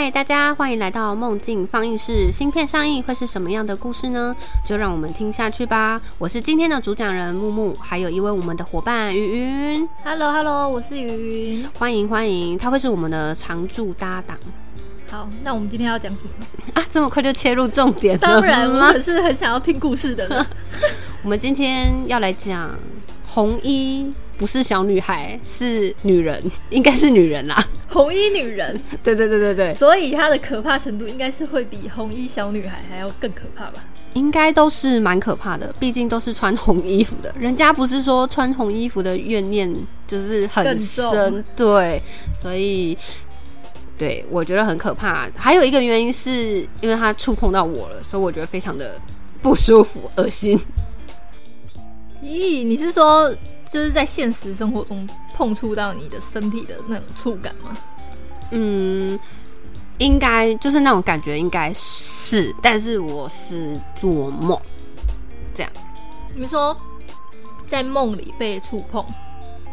嗨，大家欢迎来到梦境放映室。新片上映会是什么样的故事呢？就让我们听下去吧。我是今天的主讲人木木，还有一位我们的伙伴云云。Hello Hello，我是云云。欢迎欢迎，他会是我们的常驻搭档好，那我们今天要讲什么？啊！这么快就切入重点了当然，我吗？可是很想要听故事的呢。我们今天要来讲红衣，不是小女孩，是女人，应该是女人啦。红衣女人，对对对对对，所以她的可怕程度应该是会比红衣小女孩还要更可怕吧？应该都是蛮可怕的，毕竟都是穿红衣服的。人家不是说穿红衣服的怨念就是很深，对，所以对我觉得很可怕。还有一个原因是因为她触碰到我了，所以我觉得非常的不舒服、恶心。咦，你是说就是在现实生活中碰触到你的身体的那种触感吗？嗯，应该就是那种感觉，应该是，但是我是做梦，这样。你说在梦里被触碰，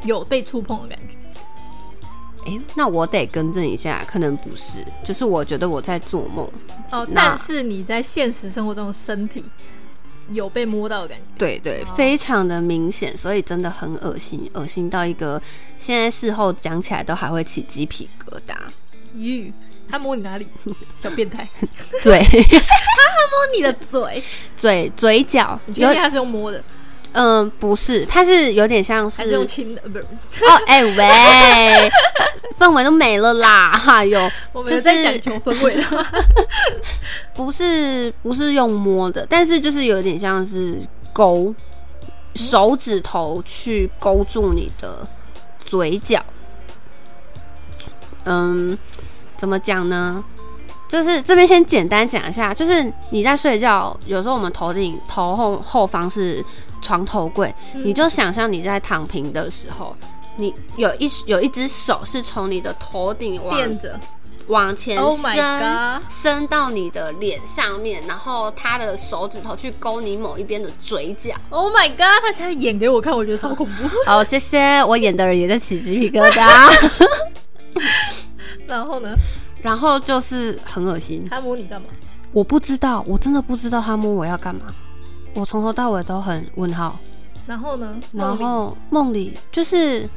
有被触碰的感觉？诶，那我得更正一下，可能不是，就是我觉得我在做梦。哦，但是你在现实生活中的身体有被摸到的感觉？对对，非常的明显，所以真的很恶心，恶心到一个现在事后讲起来都还会起鸡皮疙瘩。咦，他摸你哪里？小变态，嘴 他摸你的嘴，嘴嘴角有你觉得他是用摸的，嗯、不是，它是有点像是是用亲的？呃不是，哦哎、喂，氛围都没了啦，哈哟，我们在讲求氛围的。不是不是用摸的，但是就是有点像是勾手指头去勾住你的嘴角。嗯，怎么讲呢？就是这边先简单讲一下，就是你在睡觉，有时候我们头顶头后后方是床头柜，你就想象你在躺平的时候，你有一有一只手是从你的头顶往垫着，往前 Oh my 伸 god 伸到你的脸上面，然后他的手指头去勾你某一边的嘴角。Oh my god！他现在演给我看，我觉得超恐怖。好，谢谢，我演的人也在起鸡皮疙瘩。然后呢，然后就是很恶心，他摸你干嘛？我不知道，我真的不知道他摸我要干嘛，我从头到尾都很问号。然后呢？然后梦里就是，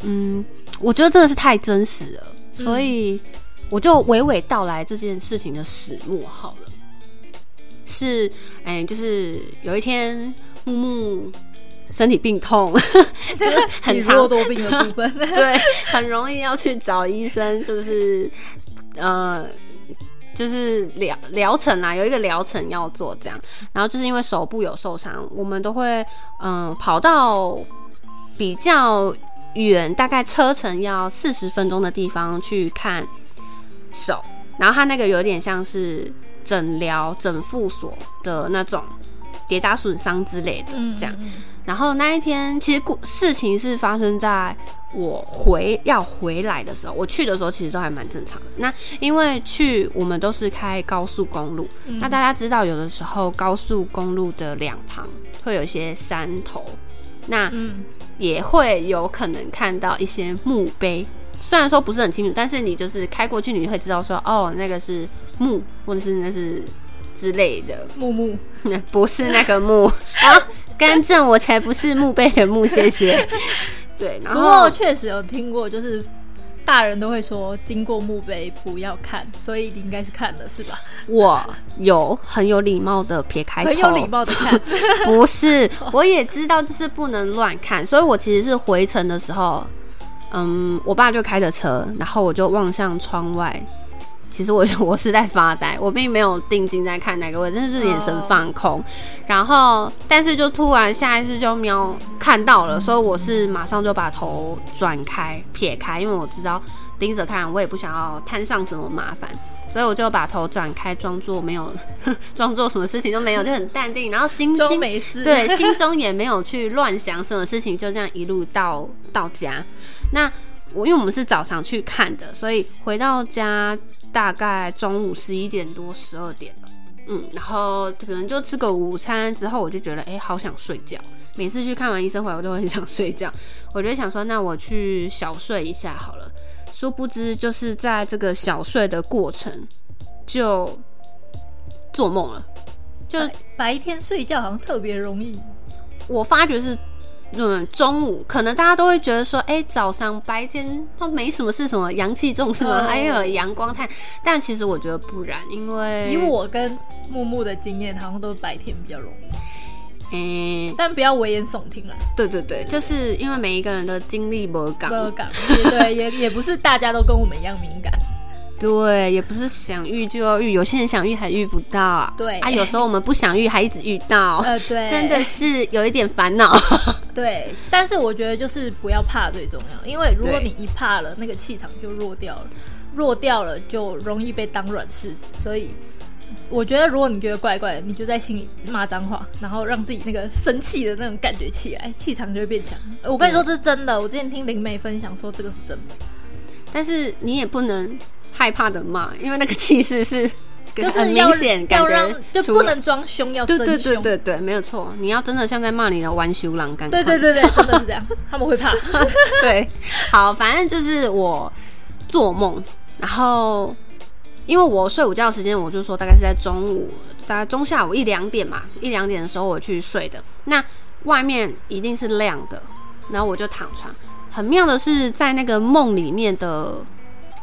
嗯，我觉得真的是太真实了，所以我就娓娓道来这件事情的始末好了。是，哎、就是有一天木木身体病痛，就是 很弱多病的部分，对，很容易要去找医生，就是呃，就是疗疗程啊，有一个疗程要做这样。然后就是因为手部有受伤，我们都会嗯、跑到比较远，大概车程要四十分钟的地方去看手。然后他那个有点像是诊疗、诊复所的那种跌打损伤之类的，嗯，这样。嗯然后那一天，其实故事情是发生在我回要回来的时候，我去的时候其实都还蛮正常的。那因为去我们都是开高速公路，嗯那大家知道有的时候高速公路的两旁会有一些山头，那嗯，也会有可能看到一些墓碑。虽然说不是很清楚，但是你就是开过去，你会知道说哦，那个是墓，或者是那是之类的。木木，不是那个木 啊，干正我才不是墓碑的墓，谢谢。对，然后确实有听过，就是大人都会说经过墓碑不要看，所以你应该是看的是吧？我有很有礼貌的撇开头，很有礼，貌的看，不是，我也知道就是不能乱看，所以我其实是回程的时候，嗯，我爸就开着车，然后我就望向窗外。其实我 我是在发呆，我并没有定睛在看那个，我真的是眼神放空。然后，但是就突然下意识就瞄看到了，所以我是马上就把头转开撇开，因为我知道盯着看，我也不想要摊上什么麻烦，所以我就把头转开，装作没有，装作什么事情都没有，就很淡定，然后心装心没事。对，心中也没有去乱想什么事情，就这样一路到到家。那我因为我们是早上去看的，所以回到家大概中午十一点多、十二点了。嗯，然后可能就吃个午餐之后，我就觉得哎、好想睡觉。每次去看完医生回来，我都很想睡觉。我就想说，那我去小睡一下好了。殊不知就是在这个小睡的过程就做梦了。就白白天睡觉好像特别容易，我发觉是，嗯，中午可能大家都会觉得说，哎、早上白天都没什么事，什么阳气重是吗？哦还有阳光太，但其实我觉得不然，因为以我跟木木的经验，好像都是白天比较容易，嗯、但不要危言耸听啦，对对对，就是因为每一个人的经历不一不样，敢，也对，也也不是大家都跟我们一样敏感，对，也不是想遇就要遇，有些人想遇还遇不到，对啊，有时候我们不想遇还一直遇到，呃，对，真的是有一点烦恼。对，但是我觉得就是不要怕最重要，因为如果你一怕了，那个气场就弱掉了，弱掉了就容易被当软柿子。所以我觉得，如果你觉得怪怪的，你就在心里骂脏话，然后让自己那个生气的那种感觉起来，气场就会变强。我跟你说，这是真的。我之前听灵美分享说，这个是真的，但是你也不能害怕的骂，因为那个气势是 就是很要明显，感觉就不能装凶，要对。对对对对，没有错。你要真的像在骂你的弯修郎干。对对对对，真的是这样，他们会怕。对，好，反正就是我做梦，然后因为我睡午觉的时间，我就说大概是在中午，大概中下午一两点嘛，一两点的时候我去睡的。那外面一定是亮的，然后我就躺床。很妙的是，在那个梦里面的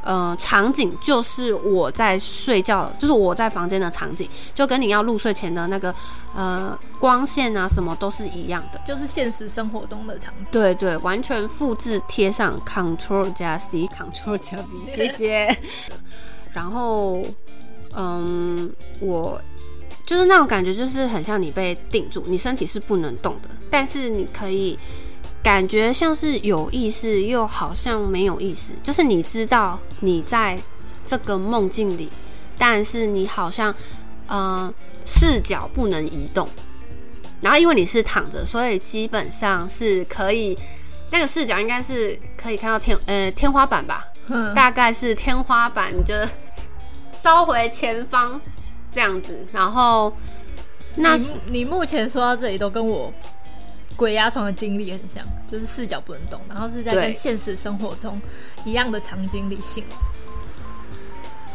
呃场景，就是我在睡觉，就是我在房间的场景，就跟你要入睡前的那个呃光线啊什么都是一样的。就是现实生活中的场景。对对，完全复制贴上，Ctrl 加 C，Ctrl 加 V，谢谢。然后，嗯，我就是那种感觉，就是很像你被定住，你身体是不能动的，但是你可以感觉像是有意识，又好像没有意识，就是你知道你在这个梦境里，但是你好像，嗯、视角不能移动。然后因为你是躺着，所以基本上是可以，那个视角应该是可以看到天呃天花板吧，嗯，大概是天花板，你就稍回前方这样子。然后那是你你目前说到这里，都跟我鬼压床的经历很像，就是视角不能动，然后是在跟现实生活中一样的场景里醒，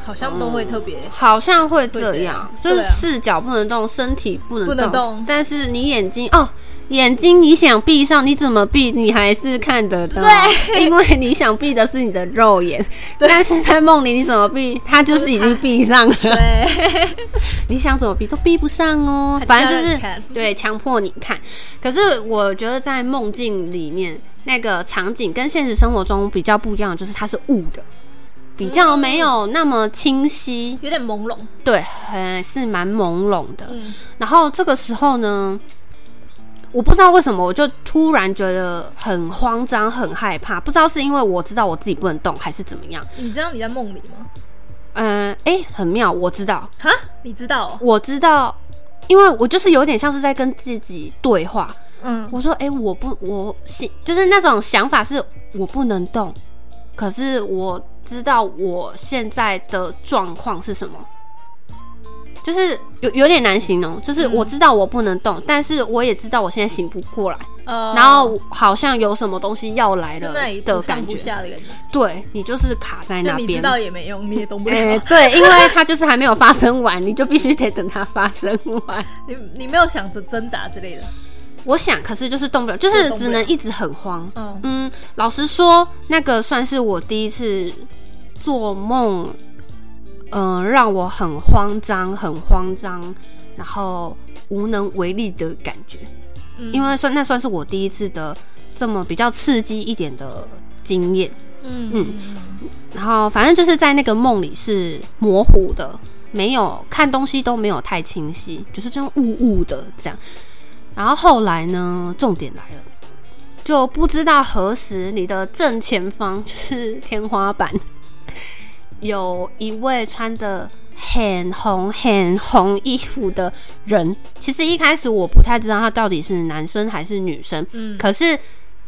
好像都会特别、好像会这样这样，就是视角不能动，身体不能不能动但是你眼睛哦。眼睛你想闭上，你怎么闭？你还是看得到，对。因为你想闭的是你的肉眼，但是在梦里你怎么闭，它就是已经闭上了。对，你想怎么闭都闭不上哦，反正就是对强迫你看。可是我觉得在梦境里面，那个场景跟现实生活中比较不一样，就是它是雾的，比较没有那么清晰，有点朦胧。对，很是蛮朦胧的。嗯，然后这个时候呢，我不知道为什么，我就突然觉得很慌张、很害怕，不知道是因为我知道我自己不能动，还是怎么样。你知道你在梦里吗？嗯、哎、很妙，我知道，哈，你知道、哦？我知道，因为我就是有点像是在跟自己对话。嗯，我说：“哎、我不，我心就是那种想法是我不能动，可是我知道我现在的状况是什么，就是有有点难形容。就是我知道我不能动，但是我也知道我现在醒不过来，呃，然后好像有什么东西要来了的感觉。下的感觉，对你就是卡在那边。你知道也没用，你也动不了。哎、对，因为它就是还没有发生完，你就必须得等它发生完。你你没有想着挣扎之类的。我想，可是就是动不了，就就是只能一直很慌。嗯嗯，老实说，那个算是我第一次做梦，嗯、让我很慌张、很慌张，然后无能为力的感觉。嗯因为算那算是我第一次的这么比较刺激一点的经验。嗯嗯嗯然后反正就是在那个梦里是模糊的，没有看东西都没有太清晰，就是这样雾雾的这样。然后后来呢，重点来了，就不知道何时你的正前方就是天花板，有一位穿的很红很红衣服的人。其实一开始我不太知道他到底是男生还是女生，嗯可是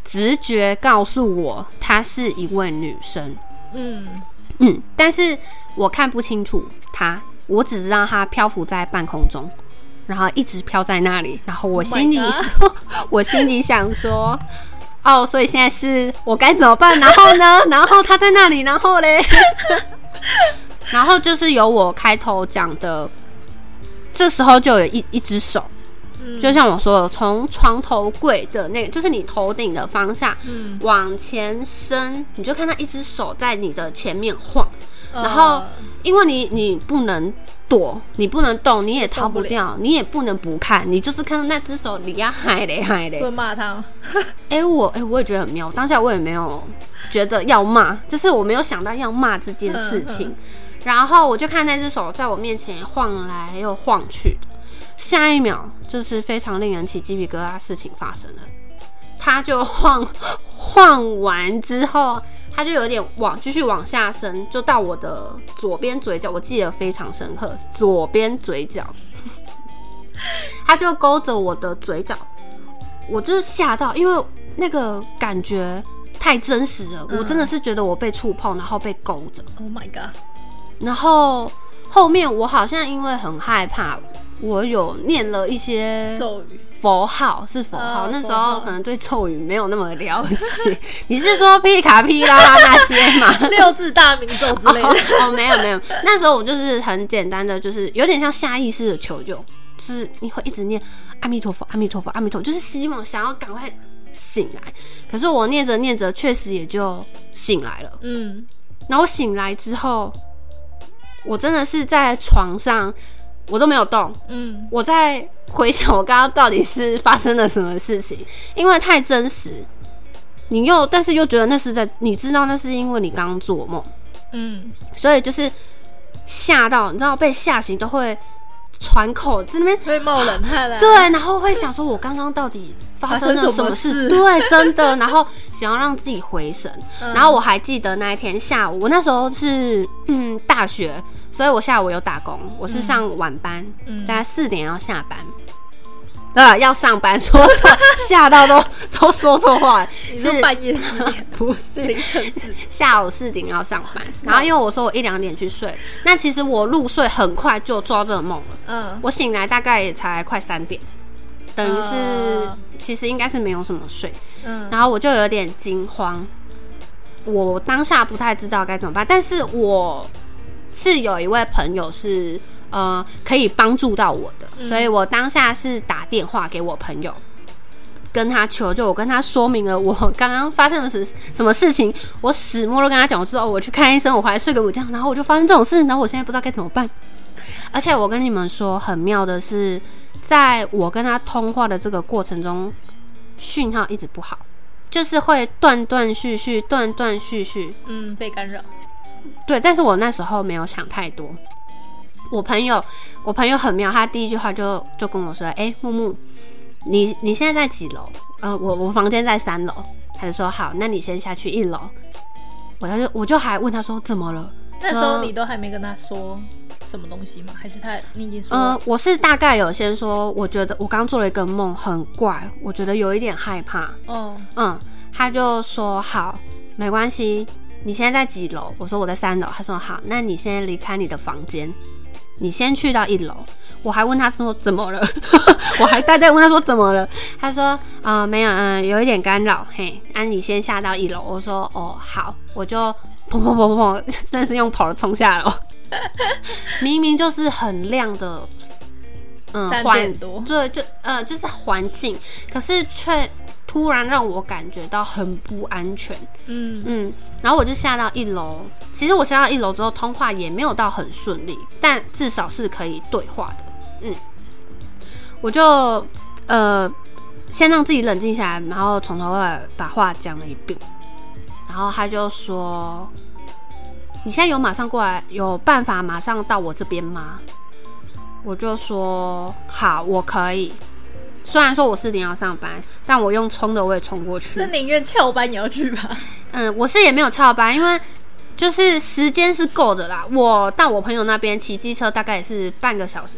直觉告诉我他是一位女生。嗯嗯，但是我看不清楚他，我只知道他漂浮在半空中，然后一直飘在那里。然后我 Oh 心里 我心里想说，哦，所以现在是我该怎么办？然后呢？然后他在那里，然后嘞？然后就是由我开头讲的，这时候就有一一只手，就像我说的，从床头柜的那个，就是你头顶的方向，嗯。往前伸，你就看到一只手在你的前面晃，然后呃因为你你不能躲，你不能动，你也逃不掉，你也不能不看，你就是看到那只手，你要嗨嘞嗨嘞不。能骂他，哎、我哎、我也觉得很妙，当下我也没有觉得要骂，就是我没有想到要骂这件事情。嗯然后我就看那只手在我面前晃来又晃去的，下一秒就是非常令人起鸡皮疙瘩的事情发生了。他就晃 晃完之后，他就有点往继续往下伸，就到我的左边嘴角，我记得非常深刻，左边嘴角，他就勾着我的嘴角，我就是吓到，因为那个感觉太真实了，我真的是觉得我被触碰，然后被勾着，，Oh my god，然后后面我好像因为很害怕，我有念了一些咒语，佛号，是佛号。呃那时候可能对咒语没有那么了解。你是说皮卡皮啦啦那些吗？六字大明咒之类的，哦，没有没有，那时候我就是很简单的，就是有点像下意识的求救，就是你会一直念阿弥陀佛，阿弥陀佛，阿弥陀佛，就是希望想要赶快醒来。可是我念着念着，确实也就醒来了。嗯，然后醒来之后，我真的是在床上，我都没有动，嗯，我在回想我刚刚到底是发生了什么事情，因为太真实，你又但是又觉得那是在，你知道那是因为你刚刚做梦，嗯，所以就是吓到，你知道被吓醒都会喘口在那边。会冒冷汗啦，对，然后会想说，我刚刚到底发生了什么事？事对，真的，然后想要让自己回神。嗯然后我还记得那一天下午，我那时候是嗯大学，所以我下午有打工，我是上晚班，嗯大概四点要下班。呃，要上班，说错，吓到都都说错话。了，你说是半夜四点，不是。凌晨四点，下午四点要上班？然后因为我说我一两点去睡，那其实我入睡很快就做到这个梦了。嗯，我醒来大概也才快三点，等于是、呃。其实应该是没有什么睡，嗯，然后我就有点惊慌，我当下不太知道该怎么办，但是我是有一位朋友是呃可以帮助到我的，所以我当下是打电话给我朋友。跟他求救，我跟他说明了我刚刚发生了什什么事情，我始末都跟他讲，我知道我去看医生，我回来睡个午觉，然后我就发生这种事，然后我现在不知道该怎么办。而且我跟你们说，很妙的是，在我跟他通话的这个过程中，讯号一直不好，就是会断断续续、断断续续。嗯，被干扰，对，但是我那时候没有想太多。我朋友，我朋友很妙，他第一句话就就跟我说：“哎、木木，你你现在在几楼？呃，我我房间在三楼。”他就说：“好，那你先下去一楼。”我他就我就还问他说：“怎么了？”那时候你都还没跟他说什么东西吗？还是他你已经说呃？，我是大概有先说，我觉得我刚做了一个梦，很怪，我觉得有一点害怕。哦，嗯，他就说好，没关系。你现在在几楼？我说我在三楼。他说好，那你现在离开你的房间，你先去到一楼。我还问他说怎么了，我还呆呆问他说怎么了。他说啊、呃没有，嗯、有一点干扰。嘿，那、你先下到一楼。我说哦好，我就砰砰砰砰砰，真的是用跑的冲下楼。明明就是很亮的，嗯，多对，就呃就是环境，可是却突然让我感觉到很不安全。嗯嗯，然后我就下到一楼。其实我下到一楼之后，通话也没有到很顺利，但至少是可以对话的。嗯，我就呃先让自己冷静下来，然后从头到尾把话讲了一遍。然后他就说：“你现在有马上过来，有办法马上到我这边吗？”我就说：“好，我可以。”虽然说我四点要上班，但我用冲的我也冲过去。那宁愿翘班也要去吧？嗯，我是也没有翘班，因为就是时间是够的啦。我到我朋友那边骑机车大概也是半个小时。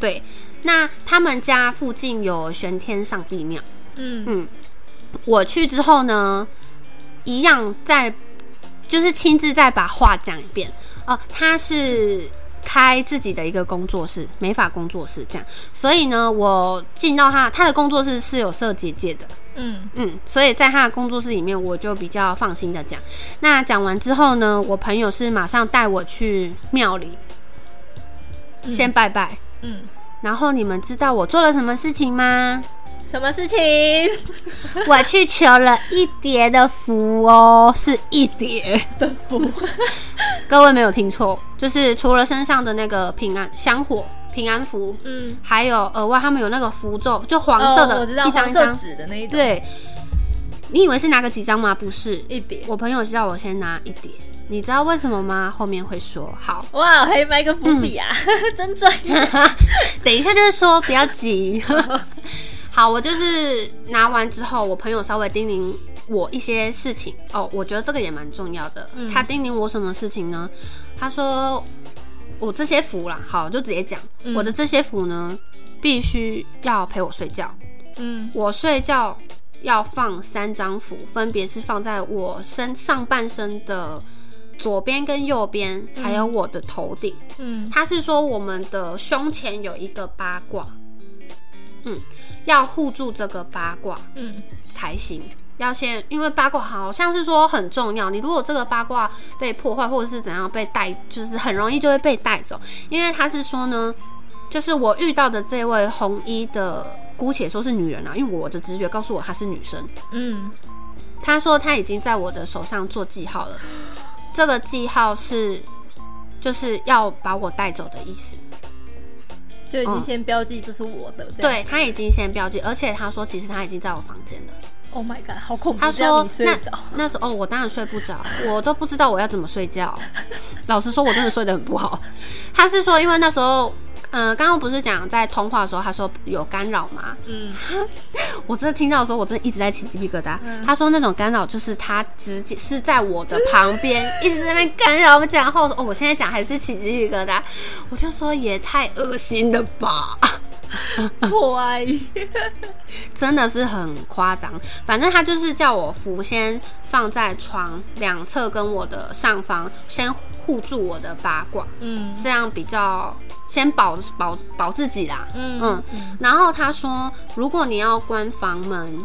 对，那他们家附近有玄天上帝庙，嗯嗯，我去之后呢，一样再就是亲自再把话讲一遍。哦、他是开自己的一个工作室，美发工作室这样，所以呢，我进到他他的工作室是有设结界的，嗯嗯，所以在他的工作室里面，我就比较放心的讲。那讲完之后呢，我朋友是马上带我去庙里，先拜拜。嗯，然后你们知道我做了什么事情吗？什么事情？我去求了一叠的福哦，是一叠。的福，各位没有听错，就是除了身上的那个平安香火、平安符，嗯，还有额外他们有那个符咒，就黄色的，哦我知道一张黄色一张。纸的那一种，，对，你以为是拿个几张吗？不是，一叠。我朋友叫我先拿一叠，你知道为什么吗？后面会说。好，哇，还埋个伏笔啊，真专业。等一下就是说不要急。好，我就是拿完之后，我朋友稍微叮咛我一些事情。哦，我觉得这个也蛮重要的。嗯。他叮咛我什么事情呢？他说我这些符啦，好，就直接讲，嗯。我的这些符呢，必须要陪我睡觉。嗯。我睡觉要放三张符，分别是放在我身上半身的左边跟右边，还有我的头顶。嗯。他是说我们的胸前有一个八卦，嗯，要护住这个八卦嗯才行。要先，因为八卦好像是说很重要，你如果这个八卦被破坏或者是怎样被带，就是很容易就会被带走。因为他是说呢，就是我遇到的这位红衣的，姑且说是女人啊，因为我的直觉告诉我她是女生。嗯，他说他已经在我的手上做记号了，这个记号是就是要把我带走的意思。就已经先标记这是我的。对他已经先标记，而且他说其实他已经在我房间了。，Oh my god，好恐怖！他说那？那时候哦，我当然睡不着，我都不知道我要怎么睡觉。老实说，我真的睡得很不好。他是说，因为那时候，呃，刚刚不是讲在通话的时候，他说有干扰吗？嗯 我真的听到的时候，我真的一直在起鸡皮疙瘩。嗯他说那种干扰就是他直接是在我的旁边，一直在那边干扰我们讲话。我说哦，我现在讲还是起鸡皮疙瘩，我就说也太恶心了吧。破爱。真的是很夸张。反正他就是叫我扶先放在床两侧跟我的上方，先护住我的八卦，嗯这样比较先保保保自己啦。嗯嗯，然后他说，如果你要关房门，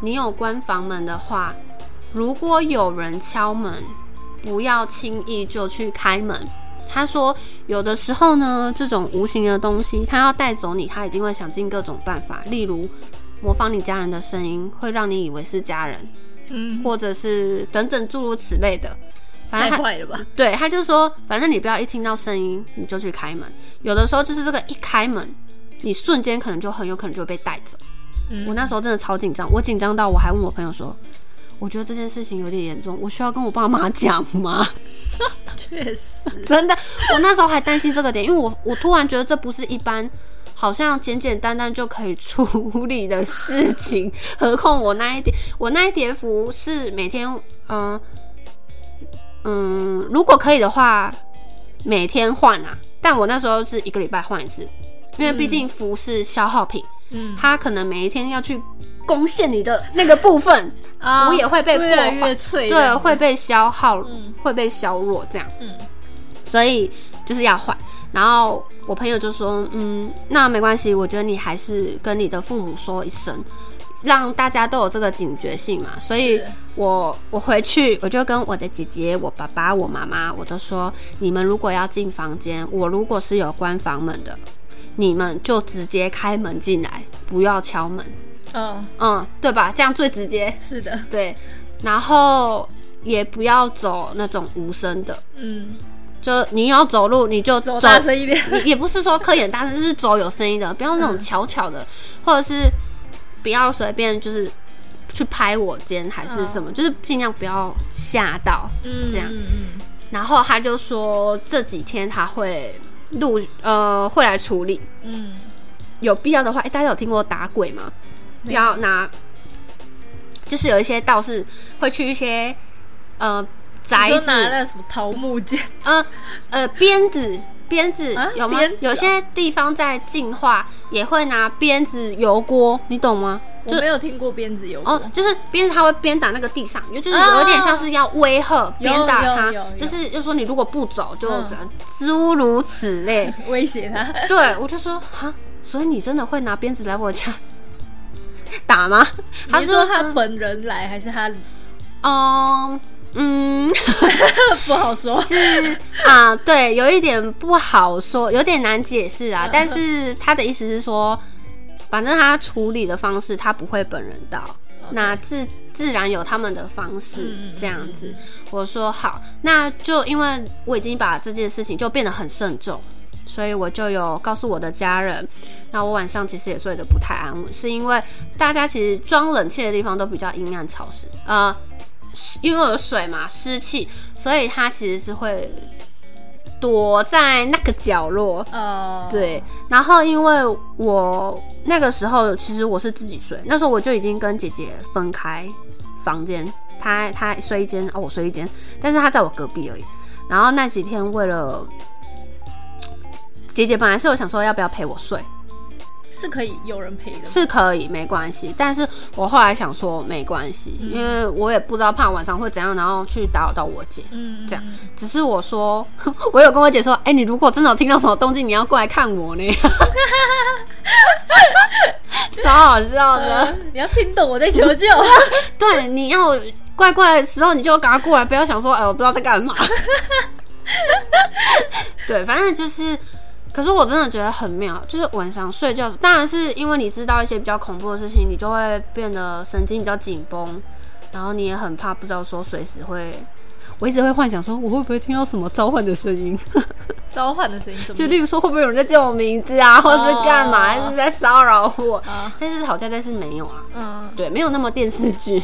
你有关房门的话，如果有人敲门，不要轻易就去开门。他说，有的时候呢，这种无形的东西，他要带走你，他一定会想尽各种办法，例如模仿你家人的声音，会让你以为是家人，嗯，或者是等等诸如此类的。反正他太坏了吧？对，他就说，反正你不要一听到声音你就去开门，有的时候就是这个一开门，你瞬间可能就很有可能就会被带走。嗯我那时候真的超紧张，我紧张到我还问我朋友说，我觉得这件事情有点严重，我需要跟我爸妈讲吗？确实，真的，我那时候还担心这个点，因为我我突然觉得这不是一般。好像简简单单就可以处理的事情，何况我那一叠，我那一叠服是每天，嗯、嗯，如果可以的话，每天换啊。但我那时候是一个礼拜换一次，因为毕竟服是消耗品，嗯它可能每一天要去攻陷你的那个部分，啊符也会被破越来坏，越脆，对，会被消耗，嗯会被削弱这样。嗯所以就是要换。然后我朋友就说：“嗯，那没关系，我觉得你还是跟你的父母说一声，让大家都有这个警觉性嘛。”所以是我我回去我就跟我的姐姐、我爸爸、我妈妈，我都说：你们如果要进房间，我如果是有关房门的，你们就直接开门进来，不要敲门。嗯，嗯，对吧？这样最直接。是的，对，然后也不要走那种无声的。嗯，就你要走路，你就走大声一点，也也不是说刻意很大声，就是走有声音的，不要那种巧巧的，或者是不要随便就是去拍我肩还是什么，就是尽量不要吓到嗯，这样。然后他就说这几天他会录呃会来处理，嗯，有必要的话，哎、大家有听过打鬼吗？不要拿，就是有一些道士会去一些呃宅子，拿那什么桃木剑，呃呃，鞭子，鞭子、啊有吗？有些地方在进化也会拿鞭子油锅，你懂吗？我没有听过鞭子油哦锅，，就是鞭子它会鞭打那个地上，就是啊。有点像是要威吓有鞭打它有有有，就是就说你如果不走就嗯怎样诸如此类。威胁他，对我就说哈，所以你真的会拿鞭子来我家打吗？他你说他本人来还是他？嗯嗯，不好说。是啊，对，有一点不好说，有点难解释啊。但是他的意思是说，反正他处理的方式，他不会本人到。那自自然有他们的方式这样子。我说好，那就因为我已经把这件事情就变得很慎重，所以我就有告诉我的家人。那我晚上其实也睡得不太安稳，是因为大家其实装冷气的地方都比较阴暗潮湿，呃，因为有水嘛，湿气，所以它其实是会。躲在那个角落，哦，对，然后因为我那个时候其实我是自己睡，那时候我就已经跟姐姐分开房间，她她睡一间，哦，我睡一间，但是她在我隔壁而已。然后那几天为了姐姐本来是有想说要不要陪我睡。是可以有人陪的，是可以没关系。但是我后来想说没关系，因为我也不知道怕晚上会怎样，然后去打扰到我姐。嗯，这样。只是我说，我有跟我姐说，哎，你如果真的有听到什么动静，你要过来看我呢。超好笑的，你要听懂我在求救。对，你要怪怪的时候，你就赶快过来，不要想说，哎，我不知道在干嘛。对，反正就是。可是我真的觉得很妙，就是晚上睡觉，当然是因为你知道一些比较恐怖的事情，你就会变得神经比较紧绷，然后你也很怕，不知道说随时会，我一直会幻想说我会不会听到什么召唤的声音，召唤的声音，就例如说会不会有人在叫我名字啊，或者是干嘛，还是在骚扰我？但是好在在是没有啊，嗯，对，没有那么电视剧，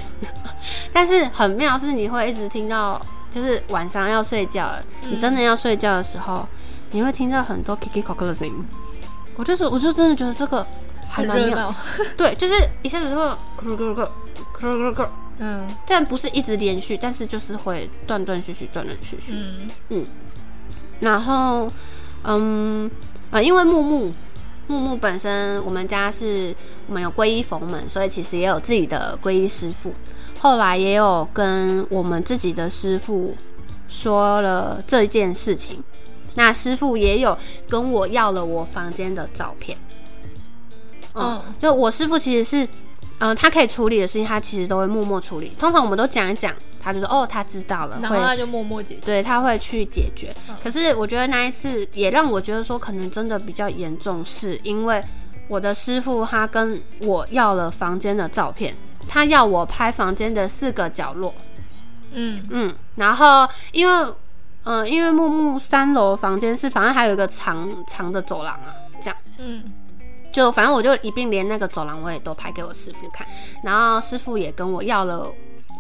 但是很妙是你会一直听到，就是晚上要睡觉了，你真的要睡觉的时候。你会听到很多 Kiki k o k 的声音，我就是，我就真的觉得这个还蛮妙，对，就是一下子会咕噜咕噜咕噜咕噜咕噜，嗯，但不是一直连续，但是就是会断断续续，断断续续，嗯。嗯，然后嗯啊，因为木木木木本身我们家是我们有皈依佛门，所以其实也有自己的皈依师傅，后来也有跟我们自己的师傅说了这件事情。那师傅也有跟我要了我房间的照片，嗯，就我师傅其实是，嗯，他可以处理的事情，他其实都会默默处理。通常我们都讲一讲，他就说哦，他知道了，然后他就默默解决，对他会去解决。可是我觉得那一次也让我觉得说，可能真的比较严重，是因为我的师傅他跟我要了房间的照片，他要我拍房间的四个角落，嗯嗯，然后因为。嗯，因为木木三楼房间是，反正还有一个长长的走廊啊，这样，嗯，就反正我就一并连那个走廊我也都拍给我师傅看，然后师傅也跟我要了，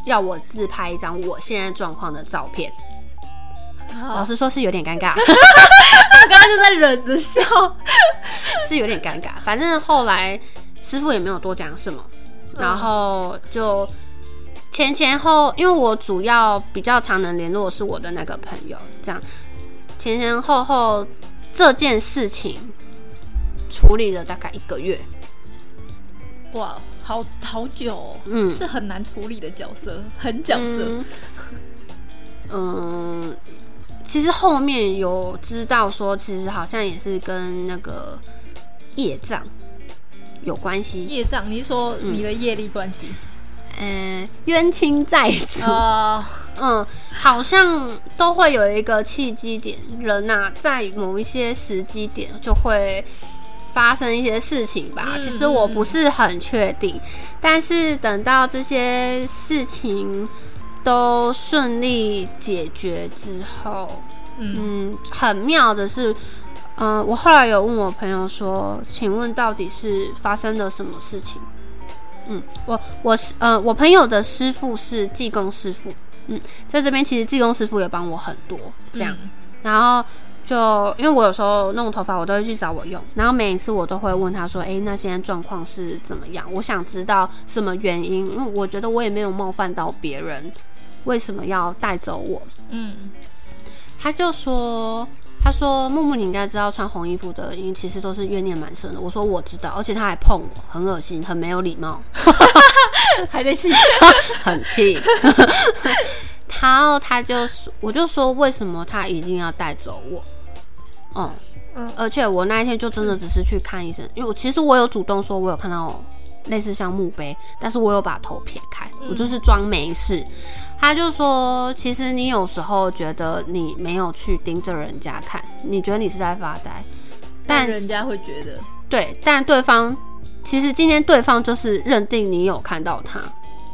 要我自拍一张我现在状况的照片。老实说，是有点尴尬，我 刚刚就在忍着笑，是有点尴尬。反正后来师傅也没有多讲什么，然后就。前前后，因为我主要比较常能联络是我的那个朋友，这样前前后后这件事情处理了大概一个月。哇，好好久，嗯，是很难处理的角色，很角色。嗯，其实后面有知道说，其实好像也是跟那个业障有关系。业障，你是说你的业力关系？呃，冤亲债主，嗯，好像都会有一个契机点，人呐，在某一些时机点就会发生一些事情吧。其实我不是很确定，但是等到这些事情都顺利解决之后，嗯，很妙的是，嗯，我后来有问我朋友说，请问到底是发生了什么事情？嗯，我我是呃，我朋友的师傅是技工师傅，嗯，在这边其实技工师傅也帮我很多，这样，然后就因为我有时候弄头发，我都会去找我用，然后每一次我都会问他说，哎，那现在状况是怎么样？我想知道什么原因，因为我觉得我也没有冒犯到别人，为什么要带走我？嗯，他就说。他说：“木木，你应该知道，穿红衣服的因其实都是怨念蛮深的。”我说：“我知道，而且他还碰我，很恶心，很没有礼貌，还在气，很气。然后他就说：“我就说，为什么他一定要带走我？”嗯，而且我那一天就真的只是去看医生，因为我其实我有主动说，我有看到类似像墓碑，但是我有把头撇开，我就是装没事。他就说，其实你有时候觉得你没有去盯着人家看，你觉得你是在发呆，但人家会觉得对，但对方其实今天对方就是认定你有看到他，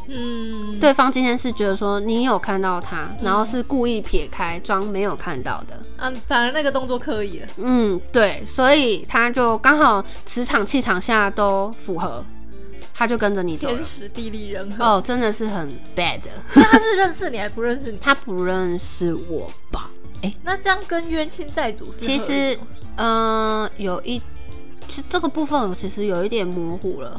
嗯，对方今天是觉得说你有看到他，然后是故意撇开装没有看到的。嗯，反而那个动作刻意了。嗯，对，所以他就刚好磁场气场下都符合，他就跟着你走了天。时地利人和。哦，真的是很 bad。那他是认识你还不认识你？他不认识我吧？哎那这样跟冤亲债主是其合理实的吗，嗯、有一，其实这个部分我其实有一点模糊了。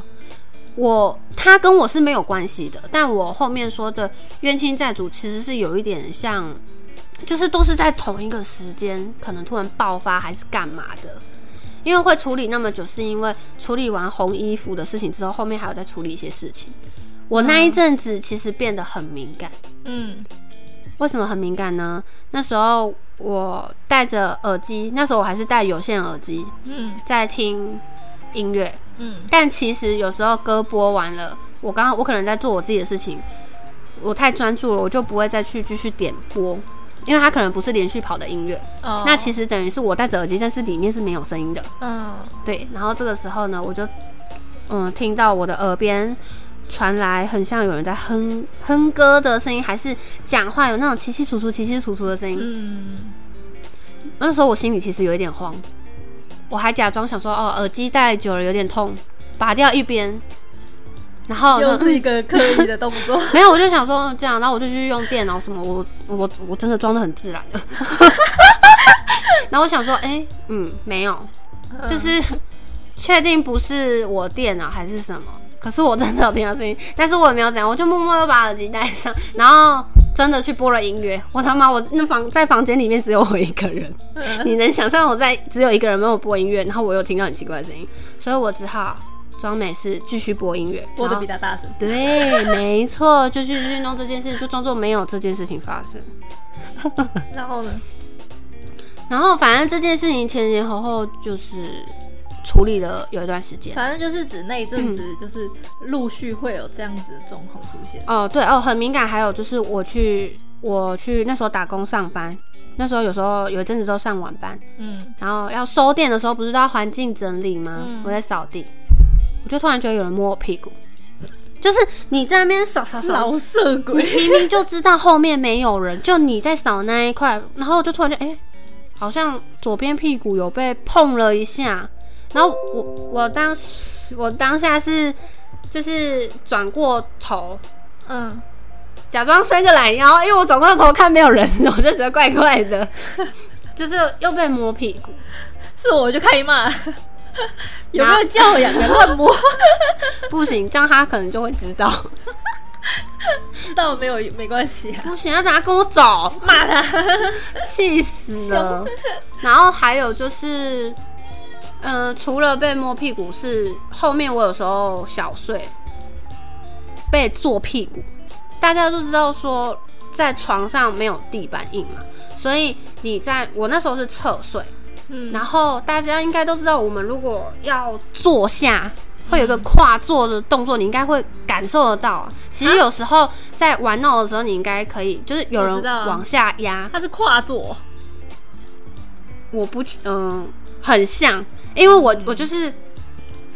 我他跟我是没有关系的，但我后面说的冤亲债主其实是有一点像，就是都是在同一个时间，可能突然爆发还是干嘛的。因为会处理那么久，是因为处理完红衣服的事情之后，后面还有在处理一些事情。我那一阵子其实变得很敏感，嗯为什么很敏感呢？那时候我戴着耳机，那时候我还是戴有线耳机嗯在听音乐，嗯但其实有时候歌播完了，我刚刚我可能在做我自己的事情，我太专注了，我就不会再去继续点播，因为它可能不是连续跑的音乐。哦，那其实等于是我戴着耳机，但是里面是没有声音的。嗯对，然后这个时候呢，我就嗯听到我的耳边传来很像有人在哼哼歌的声音，还是讲话有那种稀稀楚楚、稀稀楚楚的声音。嗯，那时候我心里其实有一点慌，我还假装想说哦，耳机戴久了有点痛，拔掉一边，然后又是一个刻意的动作。没有，我就想说这样，然后我就去用电脑什么，我我我真的装的很自然的。然后我想说，哎、嗯，没有，就是确定不是我电脑还是什么。可是我真的有听到声音，但是我也没有怎样，我就默默又把耳机戴上，然后真的去播了音乐。我他妈，我那房在房间里面只有我一个人，你能想象我在只有一个人没有播音乐，然后我又听到很奇怪的声音，所以我只好装美是继续播音乐，播的比他大声。对，没错，就去去弄这件事，就装作没有这件事情发生。然后呢？然后反正这件事情前前后后就是处理了有一段时间。反正就是指那一阵子，就是陆续会有这样子的状况出现。哦，对哦，很敏感。还有就是我去我去那时候打工上班，那时候有时候有一阵子都上晚班，嗯然后要收店的时候不是都要环境整理吗？嗯我在扫地，我就突然觉得有人摸我屁股，就是你在那边扫扫扫，老色鬼。明明就知道后面没有人，就你在扫那一块，然后就突然就哎、好像左边屁股有被碰了一下，然后我我当时我当下是就是转过头，嗯，假装伸个懒腰，因为我转过头看没有人，我就觉得怪怪的，就是又被摸屁股，是我就开骂。有没有教养的？乱摸，不行，这样他可能就会知道，知道没有没关系啊。不行，要等他跟我走，骂他。气死了。然后还有就是，呃，除了被摸屁股，是后面我有时候小睡被坐屁股。大家都知道说，在床上没有地板硬嘛，所以你在我那时候是侧睡，嗯，然后大家应该都知道，我们如果要坐下。会有一个跨坐的动作，你应该会感受得到。其实有时候在玩闹的时候，你应该可以，就是有人往下压，它是跨坐。我不嗯、很像，因为我我就是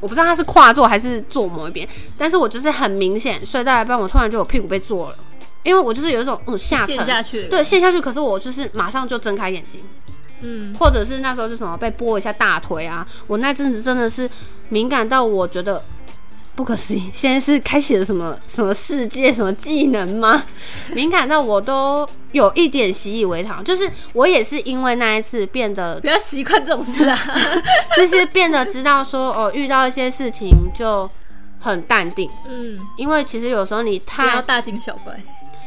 我不知道他是跨坐还是坐某一边，但是我就是很明显睡到一半，我突然觉得我屁股被坐了，因为我就是有一种嗯下沉陷下去。对，陷下去，可是我就是马上就睁开眼睛，嗯，或者是那时候就什么被拨一下大腿啊，我那阵子真的是敏感到我觉得。不可思议！现在是开启了什么 什么世界什么技能吗？敏感到我都有一点习以为常，就是我也是因为那一次变得不要习惯这种事啊。就是变得知道说哦，遇到一些事情就很淡定，嗯，因为其实有时候你不要，大惊小怪。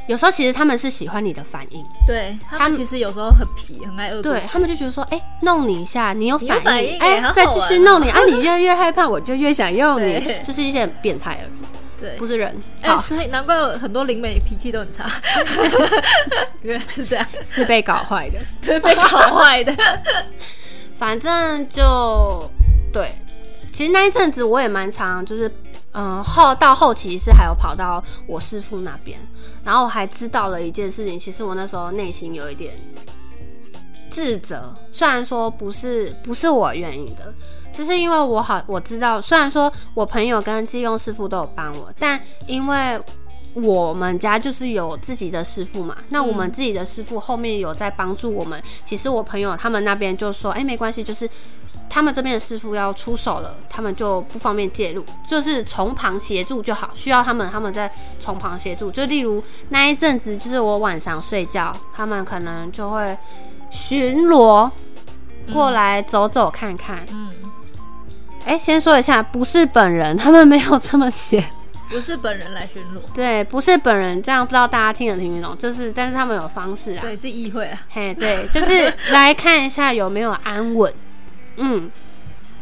有时候其实他们是喜欢你的反应，对他他们们其实有时候很皮，很爱恶作对他们就觉得说，哎、弄你一下，你有反应，哎、再继续弄你，啊，你越来越害怕，我就越想用你。对，就是一些很变态的人，对，不是人，哎、好，所以难怪有很多灵媒脾气都很差，原来是这样，是被搞坏的，对，被搞坏的。反正就对，其实那一阵子我也蛮常就是嗯，后到后期是还有跑到我师傅那边，然后我还知道了一件事情，其实我那时候内心有一点自责，虽然说不是不是我愿意的，只是因为我好我知道，虽然说我朋友跟技用师傅都有帮我，但因为我们家就是有自己的师傅嘛，那我们自己的师傅后面有在帮助我们，其实我朋友他们那边就说，哎，没关系，就是。他们这边的师傅要出手了，他们就不方便介入，就是从旁协助就好。需要他们，他们在从旁协助。就例如那一阵子，就是我晚上睡觉，他们可能就会巡逻过来走走看看。嗯，哎，先说一下，不是本人，他们没有这么写，不是本人来巡逻。对，不是本人，这样不知道大家听得听不懂。就是，但是他们有方式啊，对，自己意会啊。嘿，对，就是来看一下有没有安稳。嗯，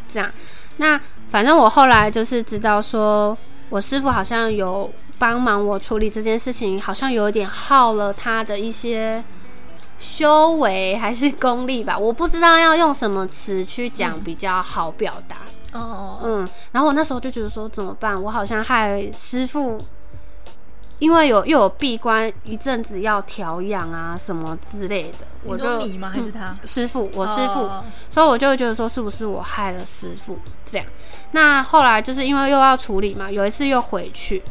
这样，那反正我后来就是知道，说我师傅好像有帮忙我处理这件事情，好像有点耗了他的一些修为还是功力吧，我不知道要用什么词去讲比较好表达。哦，嗯，然后我那时候就觉得说怎么办？我好像害师傅。因为有又有闭关一阵子要调养啊什么之类的，我就你吗？还是他师傅？我师傅，所以我就会觉得说是不是我害了师傅这样？那后来就是因为又要处理嘛，有一次又回去，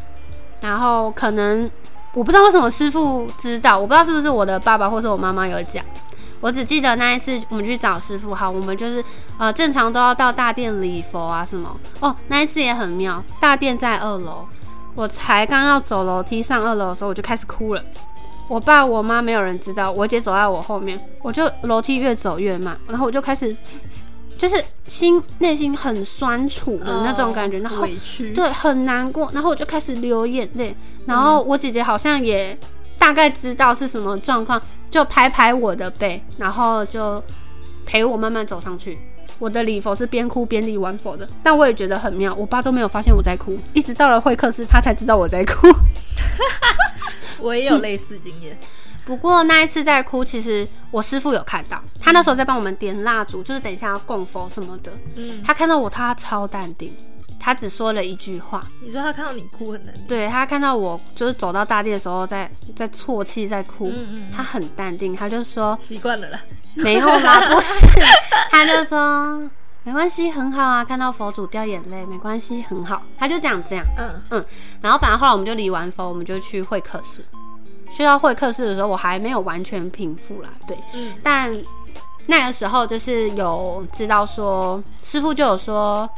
然后可能我不知道为什么师傅知道，我不知道是不是我的爸爸或是我妈妈有讲，我只记得那一次我们去找师傅，好，我们就是呃正常都要到大殿礼佛啊什么哦，那一次也很妙，大殿在二楼。我才刚要走楼梯上二楼的时候，我就开始哭了。我爸我妈没有人知道，我姐走在我后面，我就楼梯越走越慢，然后我就开始 就是心内心很酸楚的那种感觉，然后委屈，对，很难过，然后我就开始流眼泪。然后我姐姐好像也大概知道是什么状况，就拍拍我的背，然后就陪我慢慢走上去。我的礼佛是边哭边礼完佛的，但我也觉得很妙。我爸都没有发现我在哭，一直到了会客室，他才知道我在哭。我也有类似经验，不过那一次在哭，其实我师傅有看到，他那时候在帮我们点蜡烛，就是等一下要供佛什么的。嗯，他看到我，他超淡定，他只说了一句话。你说他看到你哭很难？对他看到我就是走到大殿的时候，在在啜泣，在哭。嗯嗯，他很淡定，他就说习惯了啦。没有啦，不是，他就说没关系，很好啊，看到佛祖掉眼泪，没关系，很好，他就这样这样，嗯。嗯，然后反正后来我们就离完佛，我们就去会客室，去到会客室的时候，我还没有完全平复啦，对，嗯，但那个时候就是有知道说，师傅就有说，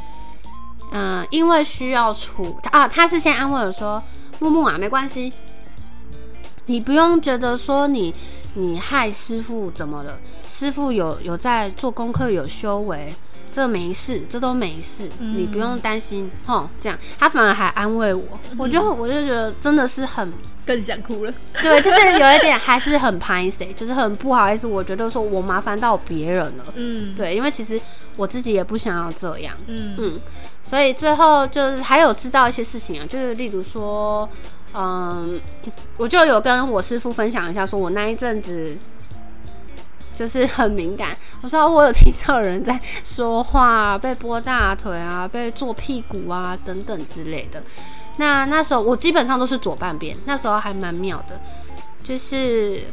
嗯，因为需要处他啊，他是先安慰我说，木木啊，没关系，你不用觉得说你。你害师傅怎么了？师傅有有在做功课，有修为，这没事，这都没事，你不用担心。吼，这样他反而还安慰我，我就我就觉得真的是很更想哭了。对，就是有一点还是很拍 a 就是很不好意思。我觉得说我麻烦到别人了。嗯，对，因为其实我自己也不想要这样。嗯嗯，所以最后就是还有知道一些事情啊，就是例如说。嗯，我就有跟我师傅分享一下，说我那一阵子就是很敏感。我说我有听到有人在说话，被拨大腿啊，被坐屁股啊等等之类的。那那时候我基本上都是左半边，那时候还蛮妙的，就是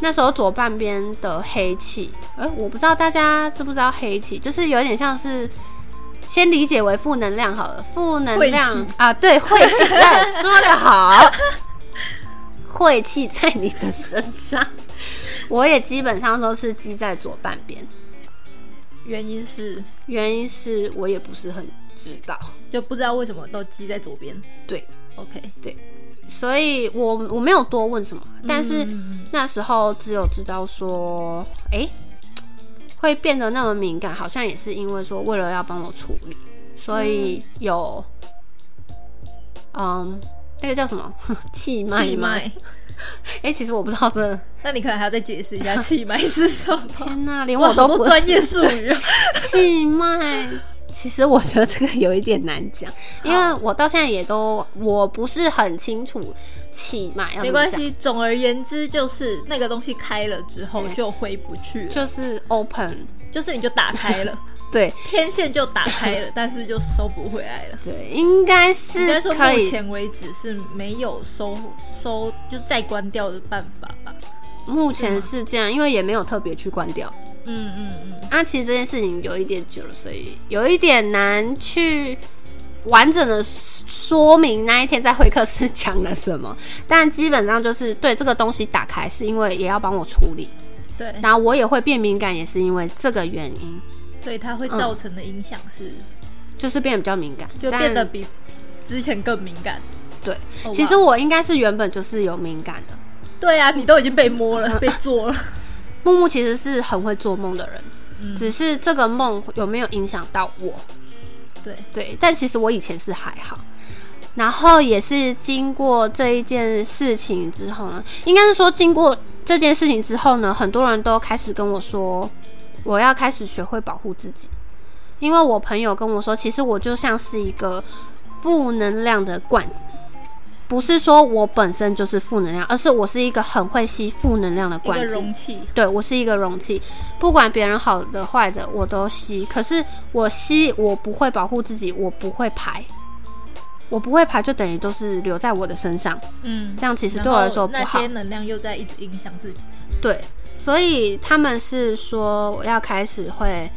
那时候左半边的黑气。哎，我不知道大家知不知道黑气，就是有点像是。先理解为负能量好了，负能量啊，对，晦气，说得好，晦气在你的身上，我也基本上都是积在左半边，原因是，原因是我也不是很知道，就不知道为什么都积在左边，对，OK，对，所以我我没有多问什么，但是那时候只有知道说，哎。会变得那么敏感，好像也是因为说为了要帮我处理，所以有，嗯，那个叫什么？气脉？气脉？哎，其实我不知道这，那你可能还要再解释一下 气脉是什么？天哪，连我都不专业术语。气脉，其实我觉得这个有一点难讲，因为我到现在也都我不是很清楚。气脉没关系，总而言之就是那个东西开了之后就回不去，就是 open，就是你就打开了。对天线就打开了，但是就收不回来了。对，应该应是该说目。前为止是没有收收就再关掉的办法吧。目前是这样，因为也没有特别去关掉。嗯嗯嗯，啊，其实这件事情有一点久了，所以有一点难去完整的说明那一天在会客室讲了什么。但基本上就是对这个东西打开，是因为也要帮我处理，对，然后我也会变敏感，也是因为这个原因，所以它会造成的影响是，就是变得比较敏感，就变得比之前更敏感。对。哦其实我应该是原本就是有敏感的。对啊，你都已经被摸嗯了，被做了。木木其实是很会做梦的人，嗯只是这个梦有没有影响到我？对，对，但其实我以前是还好。然后也是经过这一件事情之后呢，应该是说经过这件事情之后呢，很多人都开始跟我说，我要开始学会保护自己。因为我朋友跟我说，其实我就像是一个负能量的罐子，不是说我本身就是负能量，而是我是一个很会吸负能量的罐子。容器。对我是一个容器，不管别人好的坏的我都吸。可是我吸，我不会保护自己，我不会排，我不会排，就等于都是留在我的身上。嗯，这样其实对我来说不好那些。能量又在一直影响自己。对，所以他们是说我要开始会，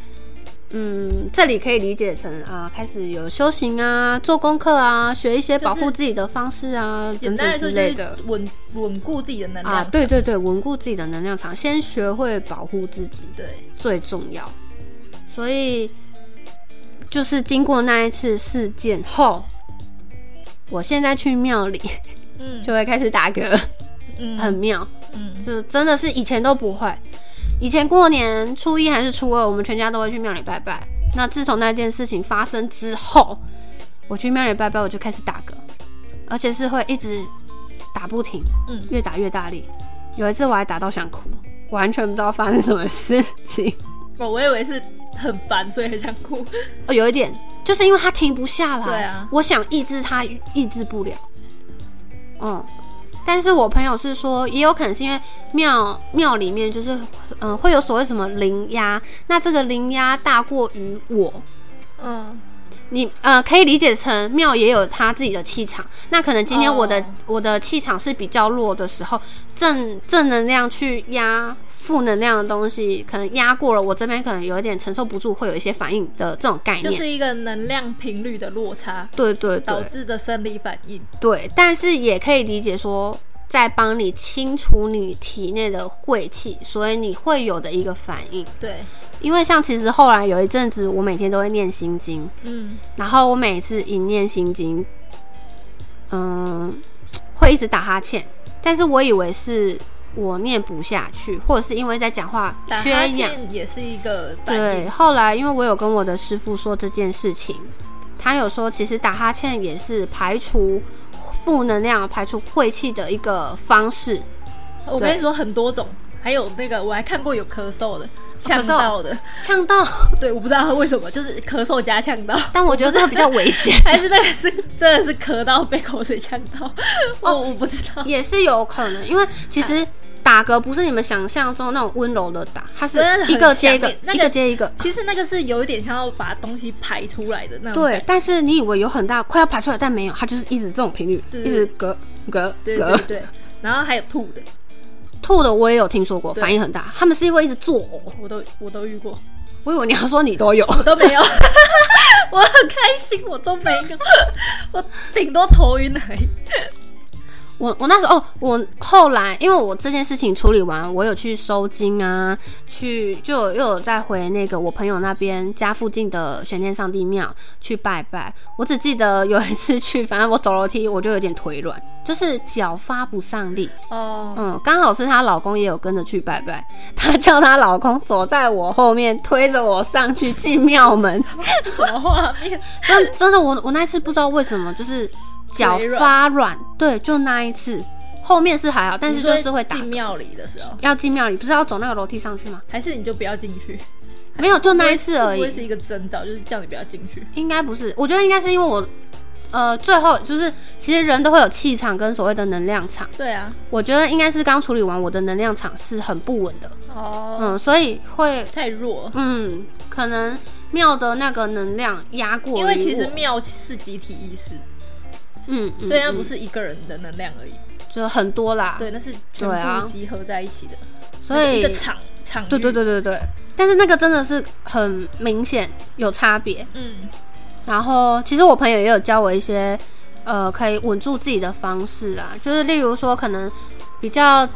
嗯，这里可以理解成啊，开始有修行啊，做功课啊，学一些保护自己的方式啊，等等简单来说，就之类的是。稳稳固自己的能量。啊，对对对，稳固自己的能量场，先学会保护自己。对，最重要。所以就是经过那一次事件后，我现在去庙里嗯 就会开始打嗝，嗯很妙，嗯，就真的是以前都不会。以前过年初一还是初二，我们全家都会去庙里拜拜。那自从那件事情发生之后，我去庙里拜拜，我就开始打嗝，而且是会一直打不停，嗯越打越大力。有一次我还打到想哭，完全不知道发生什么事情。哦，我以为是很烦，所以很想哭。哦，有一点，就是因为他停不下来。对啊我想抑制他，抑制不了。嗯，但是我朋友是说，也有可能是因为庙庙里面就是，嗯、会有所谓什么灵压，那这个灵压大过于我。嗯，你呃，可以理解成庙也有他自己的气场。那可能今天我的、哦我的气场是比较弱的时候，正正能量去压负能量的东西，可能压过了，我这边可能有一点承受不住，会有一些反应的这种概念。就是一个能量频率的落差对对导致的生理反应。对，但是也可以理解说，在帮你清除你体内的晦气，所以你会有的一个反应。对，因为像其实后来有一阵子，我每天都会念心经，嗯，然后我每次一念心经，嗯，会一直打哈欠，但是我以为是我念不下去，或者是因为在讲话缺氧。也是一个对，后来因为我有跟我的师傅说这件事情，他有说其实打哈欠也是排除负能量、排除晦气的一个方式。我跟你说很多种，还有那个我还看过有咳嗽的、呛到的。呛到，对，我不知道他为什么，就是咳嗽加呛到。但 我觉得这个比较危险，还是那个是真的是咳到被口水呛到，我我不知道。也是有可能，因为其实打嗝不是你们想象中那种温柔的打，它是一个接一个，那个一个接一个。其实那个是有一点像要把东西排出来的那种。对但是你以为有很大快要排出来，但没有，它就是一直这种频率，对一直嗝嗝嗝对然后还有吐的，吐的我也有听说过，反应很大，他们是因为一直作呕。我都我都遇过，我以为你要说你都有，我都没有，我很开心，我都没有，我顶多头晕而已。我我那时候哦，我后来因为我这件事情处理完，我有去收金啊，去就有又有再回那个我朋友那边家附近的玄天上帝庙去拜拜。我只记得有一次去，反正我走楼梯我就有点腿软，就是脚发不上力。哦，嗯，刚好是她老公也有跟着去拜拜，她叫她老公走在我后面，推着我上去进庙门。这什么画面？真真的，我我那一次不知道为什么，就是脚发软，对，就那一次，后面是还好，但是就是会打进庙里的时候，要进庙里，不是要走那个楼梯上去吗？还是你就不要进去？没有，就那一次而已，会不会是一个征兆，就是叫你不要进去？应该不是，我觉得应该是因为我，呃，最后就是其实人都会有气场跟所谓的能量场，对啊，我觉得应该是刚处理完，我的能量场是很不稳的，哦，嗯，所以会，太弱，嗯，可能庙的那个能量压过因为其实我。庙是集体意识，嗯，嗯所以它不嗯是一个人的能量而已。就很多啦，对，那是全部集合在一起的，所以那个一个场场。对对对对对，但是那个真的是很明显有差别。嗯，然后其实我朋友也有教我一些呃可以稳住自己的方式啊，就是例如说可能比较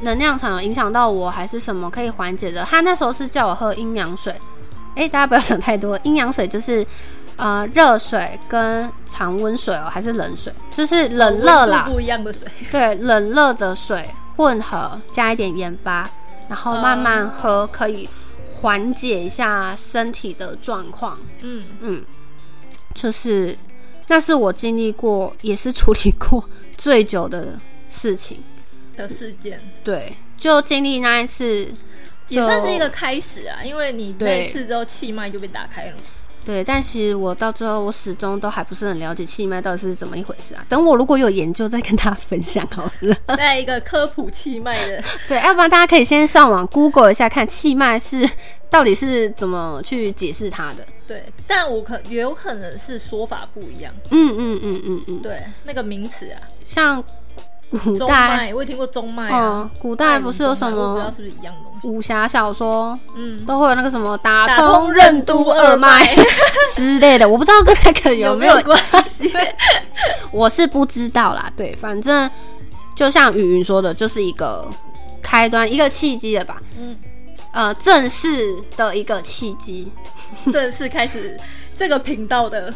能量场有影响到我，还是什么可以缓解的。他那时候是叫我喝阴阳水，诶，大家不要想太多，阴阳水就是。呃，热水跟常温水哦，还是冷水？就是冷热啦不一样的水。对，冷热的水混合，加一点盐巴，然后慢慢喝，可以缓解一下身体的状况。嗯，嗯，就是那是我经历过，也是处理过最久的事情。的事件对，就经历那一次，也算是一个开始啊，因为你那一次之后气脉就被打开了。对，但其实我到最后，我始终都还不是很了解气脉到底是怎么一回事啊。等我如果有研究，再跟大家分享好了。在一个科普气脉的，对，要不然大家可以先上网 Google 一下，看气脉是到底是怎么去解释它的。对，但我可也有可能是说法不一样。嗯嗯嗯嗯嗯，对，那个名词啊，像古中代，脉，我也听过中脉哦啊。，古代不是有什么？武侠小说嗯，都会有那个什么打打通通任督二二脉脉 之类的，我不知道跟那个有没有关系？我是不知道啦。对，反正就像雨云说的，就是一个开端，一个契机了吧？嗯，呃，正式的一个契机。正式开始这个频道的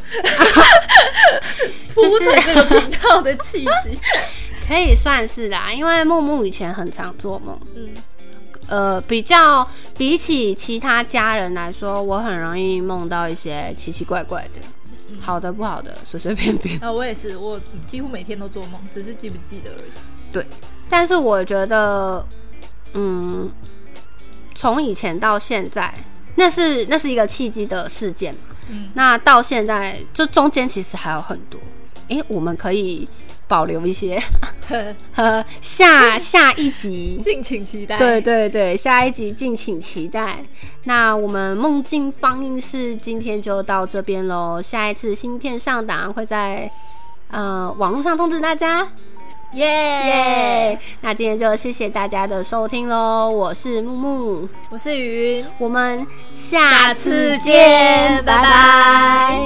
铺就是陈这个频道的契机。可以算是啦，因为木木以前很常做梦，嗯，呃，比较比起其他家人来说，我很容易梦到一些奇奇怪怪的，好的不好的，随随便便。啊，我也是，我几乎每天都做梦，只是记不记得而已。对，但是我觉得，嗯，从以前到现在，那是那是一个契机的事件嘛。嗯那到现在，这中间其实还有很多，诶、我们可以保留一些，呃，下下一集。敬请期待。对对对，下一集敬请期待。那我们梦境放映室今天就到这边喽，下一次新片上档会在呃网络上通知大家。耶耶！那今天就谢谢大家的收听喽，我是木木，我是云。我们下次见，拜拜